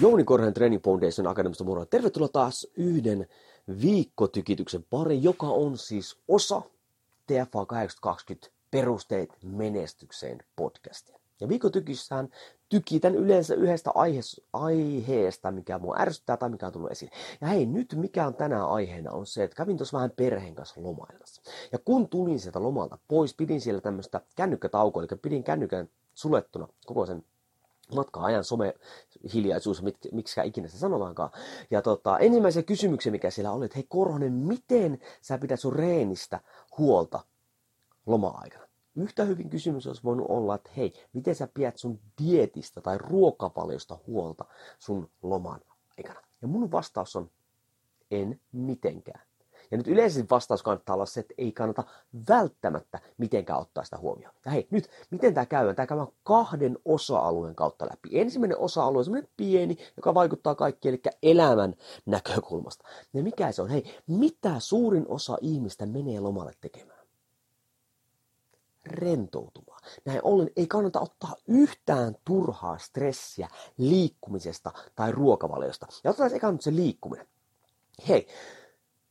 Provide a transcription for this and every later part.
Jouni Korhen Training Foundation Akademista moro. Tervetuloa taas yhden viikkotykityksen pari, joka on siis osa TFA 820 perusteet menestykseen podcastia. Ja viikkotykissään tykitän yleensä yhdestä aiheesta, mikä mua ärsyttää tai mikä on tullut esille. Ja hei, nyt mikä on tänään aiheena on se, että kävin tuossa vähän perheen kanssa lomailmassa. Ja kun tulin sieltä lomalta pois, pidin siellä tämmöistä kännykkätaukoa, eli pidin kännykän sulettuna koko sen matka-ajan some hiljaisuus, mit, miksi ikinä se sanotaankaan. Ja tota, ensimmäisen kysymyksen, mikä siellä oli, että hei Korhonen, miten sä pidät sun reenistä huolta loma-aikana? Yhtä hyvin kysymys olisi voinut olla, että hei, miten sä pidät sun dietistä tai ruokavaliosta huolta sun loman aikana? Ja mun vastaus on, en mitenkään. Ja nyt yleisesti vastaus kannattaa olla se, että ei kannata välttämättä mitenkään ottaa sitä huomioon. Ja hei, nyt, miten tämä käy? Tämä käy kahden osa-alueen kautta läpi. Ensimmäinen osa-alue on semmoinen pieni, joka vaikuttaa kaikkiin, eli elämän näkökulmasta. Ja mikä se on? Hei, mitä suurin osa ihmistä menee lomalle tekemään? rentoutumaan. Näin ollen ei kannata ottaa yhtään turhaa stressiä liikkumisesta tai ruokavaliosta. Ja otetaan eka nyt se liikkuminen. Hei,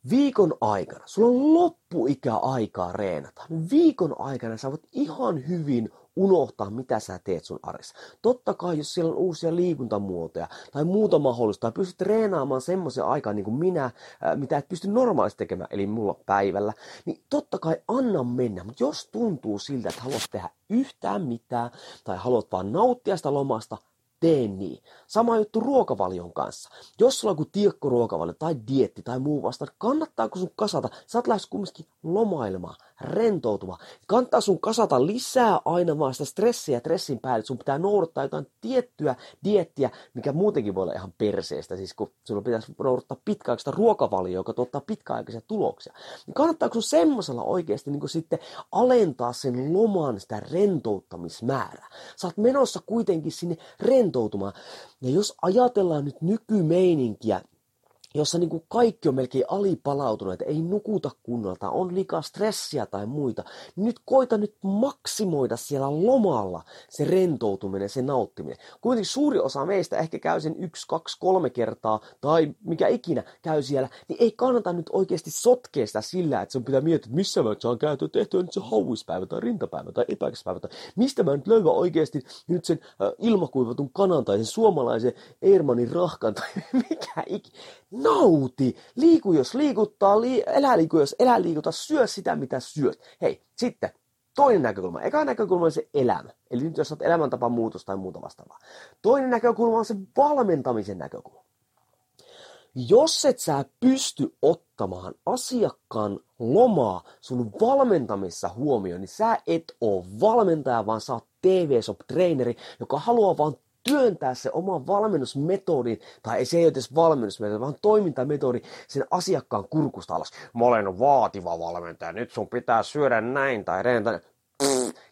Viikon aikana, sulla on loppuikä aikaa reenata. Viikon aikana sä voit ihan hyvin unohtaa, mitä sä teet sun arjessa. Totta kai, jos siellä on uusia liikuntamuotoja tai muuta mahdollista, tai pystyt treenaamaan semmoisen aikaan niin kuin minä, mitä et pysty normaalisti tekemään, eli mulla päivällä, niin totta kai anna mennä. Mutta jos tuntuu siltä, että haluat tehdä yhtään mitään, tai haluat vaan nauttia sitä lomasta, tee niin. Sama juttu ruokavalion kanssa. Jos sulla on joku tiekko ruokavalio tai dietti tai muu vasta, kannattaako sun kasata? Sä oot lähes kumminkin lomailemaan, rentoutumaan. Kannattaa sun kasata lisää aina vaan sitä stressiä ja stressin päälle. Sun pitää noudattaa jotain tiettyä diettiä, mikä muutenkin voi olla ihan perseestä. Siis kun sulla pitäisi noudattaa pitkäaikaista ruokavalioa, joka tuottaa pitkäaikaisia tuloksia. Niin kannattaako sun semmoisella oikeasti niin sitten alentaa sen loman sitä rentouttamismäärää? Sä oot menossa kuitenkin sinne rentouttamiseen rentoutumaan. Ja jos ajatellaan nyt nykymeininkiä, jossa niin kuin kaikki on melkein alipalautuneet, ei nukuta kunnolla, on liikaa stressiä tai muita, nyt koita nyt maksimoida siellä lomalla se rentoutuminen, se nauttiminen. Kuitenkin suuri osa meistä ehkä käy sen yksi, kaksi, kolme kertaa tai mikä ikinä käy siellä, niin ei kannata nyt oikeasti sotkea sitä sillä, että sun pitää miettiä, että missä mä saan käytyä tehtyä nyt se hauispäivä tai rintapäivä tai epäkäspäivä tai mistä mä nyt löydän oikeasti nyt sen äh, ilmakuivatun kanan tai sen suomalaisen Ermanin rahkan tai mikä ikinä nauti. Liiku jos liikuttaa, li- elä liiku jos elä liikuta, syö sitä mitä syöt. Hei, sitten toinen näkökulma. Eka näkökulma on se elämä. Eli nyt jos olet elämäntapa muutos tai muuta vastaavaa. Toinen näkökulma on se valmentamisen näkökulma. Jos et sä pysty ottamaan asiakkaan lomaa sun valmentamissa huomioon, niin sä et oo valmentaja, vaan sä oot TV-shop-treeneri, joka haluaa vaan työntää se oman valmennusmetodin, tai ei se ei ole edes valmennusmetodi, vaan toimintametodi sen asiakkaan kurkusta alas. Mä olen vaativa valmentaja, nyt sun pitää syödä näin tai reenata.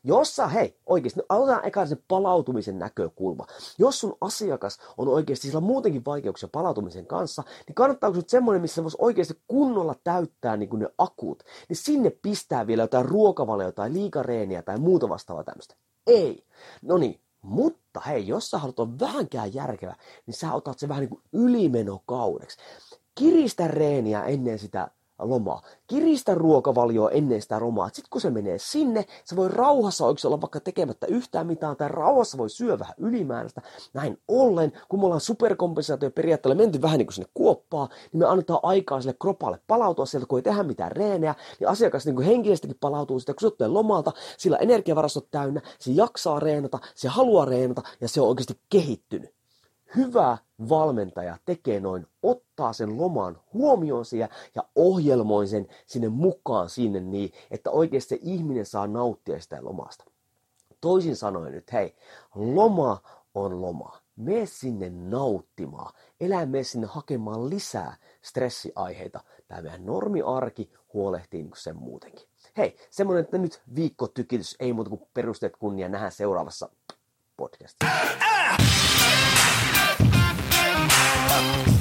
Jossa, hei, oikeasti, aloitetaan eka se palautumisen näkökulma. Jos sun asiakas on oikeasti, sillä muutenkin vaikeuksia palautumisen kanssa, niin kannattaako nyt semmoinen, missä voisi oikeasti kunnolla täyttää niin kuin ne akut, niin sinne pistää vielä jotain ruokavalioa tai liikareeniä tai muuta vastaavaa tämmöistä. Ei. No niin, mutta hei, jos sä haluat olla vähänkään järkevä, niin sä otat se vähän niin kuin ylimenokaudeksi. Kiristä reeniä ennen sitä lomaa. Kiristä ruokavalioa ennen sitä lomaa. Sitten kun se menee sinne, se voi rauhassa oikeasti olla vaikka tekemättä yhtään mitään, tai rauhassa voi syödä vähän ylimääräistä. Näin ollen, kun me ollaan superkompensaatio periaatteella menty vähän niin kuin sinne kuoppaa, niin me annetaan aikaa sille kropalle palautua sieltä, kun ei tehdä mitään reenejä, niin asiakas niin kuin henkilössäkin palautuu sitä, kun se lomalta, sillä energiavarastot täynnä, se jaksaa reenata, se haluaa reenata ja se on oikeasti kehittynyt. Hyvä valmentaja tekee noin, ottaa sen loman huomioon siellä ja ohjelmoi sen sinne mukaan sinne niin, että oikeasti se ihminen saa nauttia sitä lomasta. Toisin sanoen nyt, hei, loma on loma. Mene sinne nauttimaan. Elää mene sinne hakemaan lisää stressiaiheita. Tämä meidän normiarki huolehtii niin sen muutenkin. Hei, semmonen, että nyt viikko tykitys ei muuta kuin perusteet kunnia. Nähdään seuraavassa podcastissa. Yeah.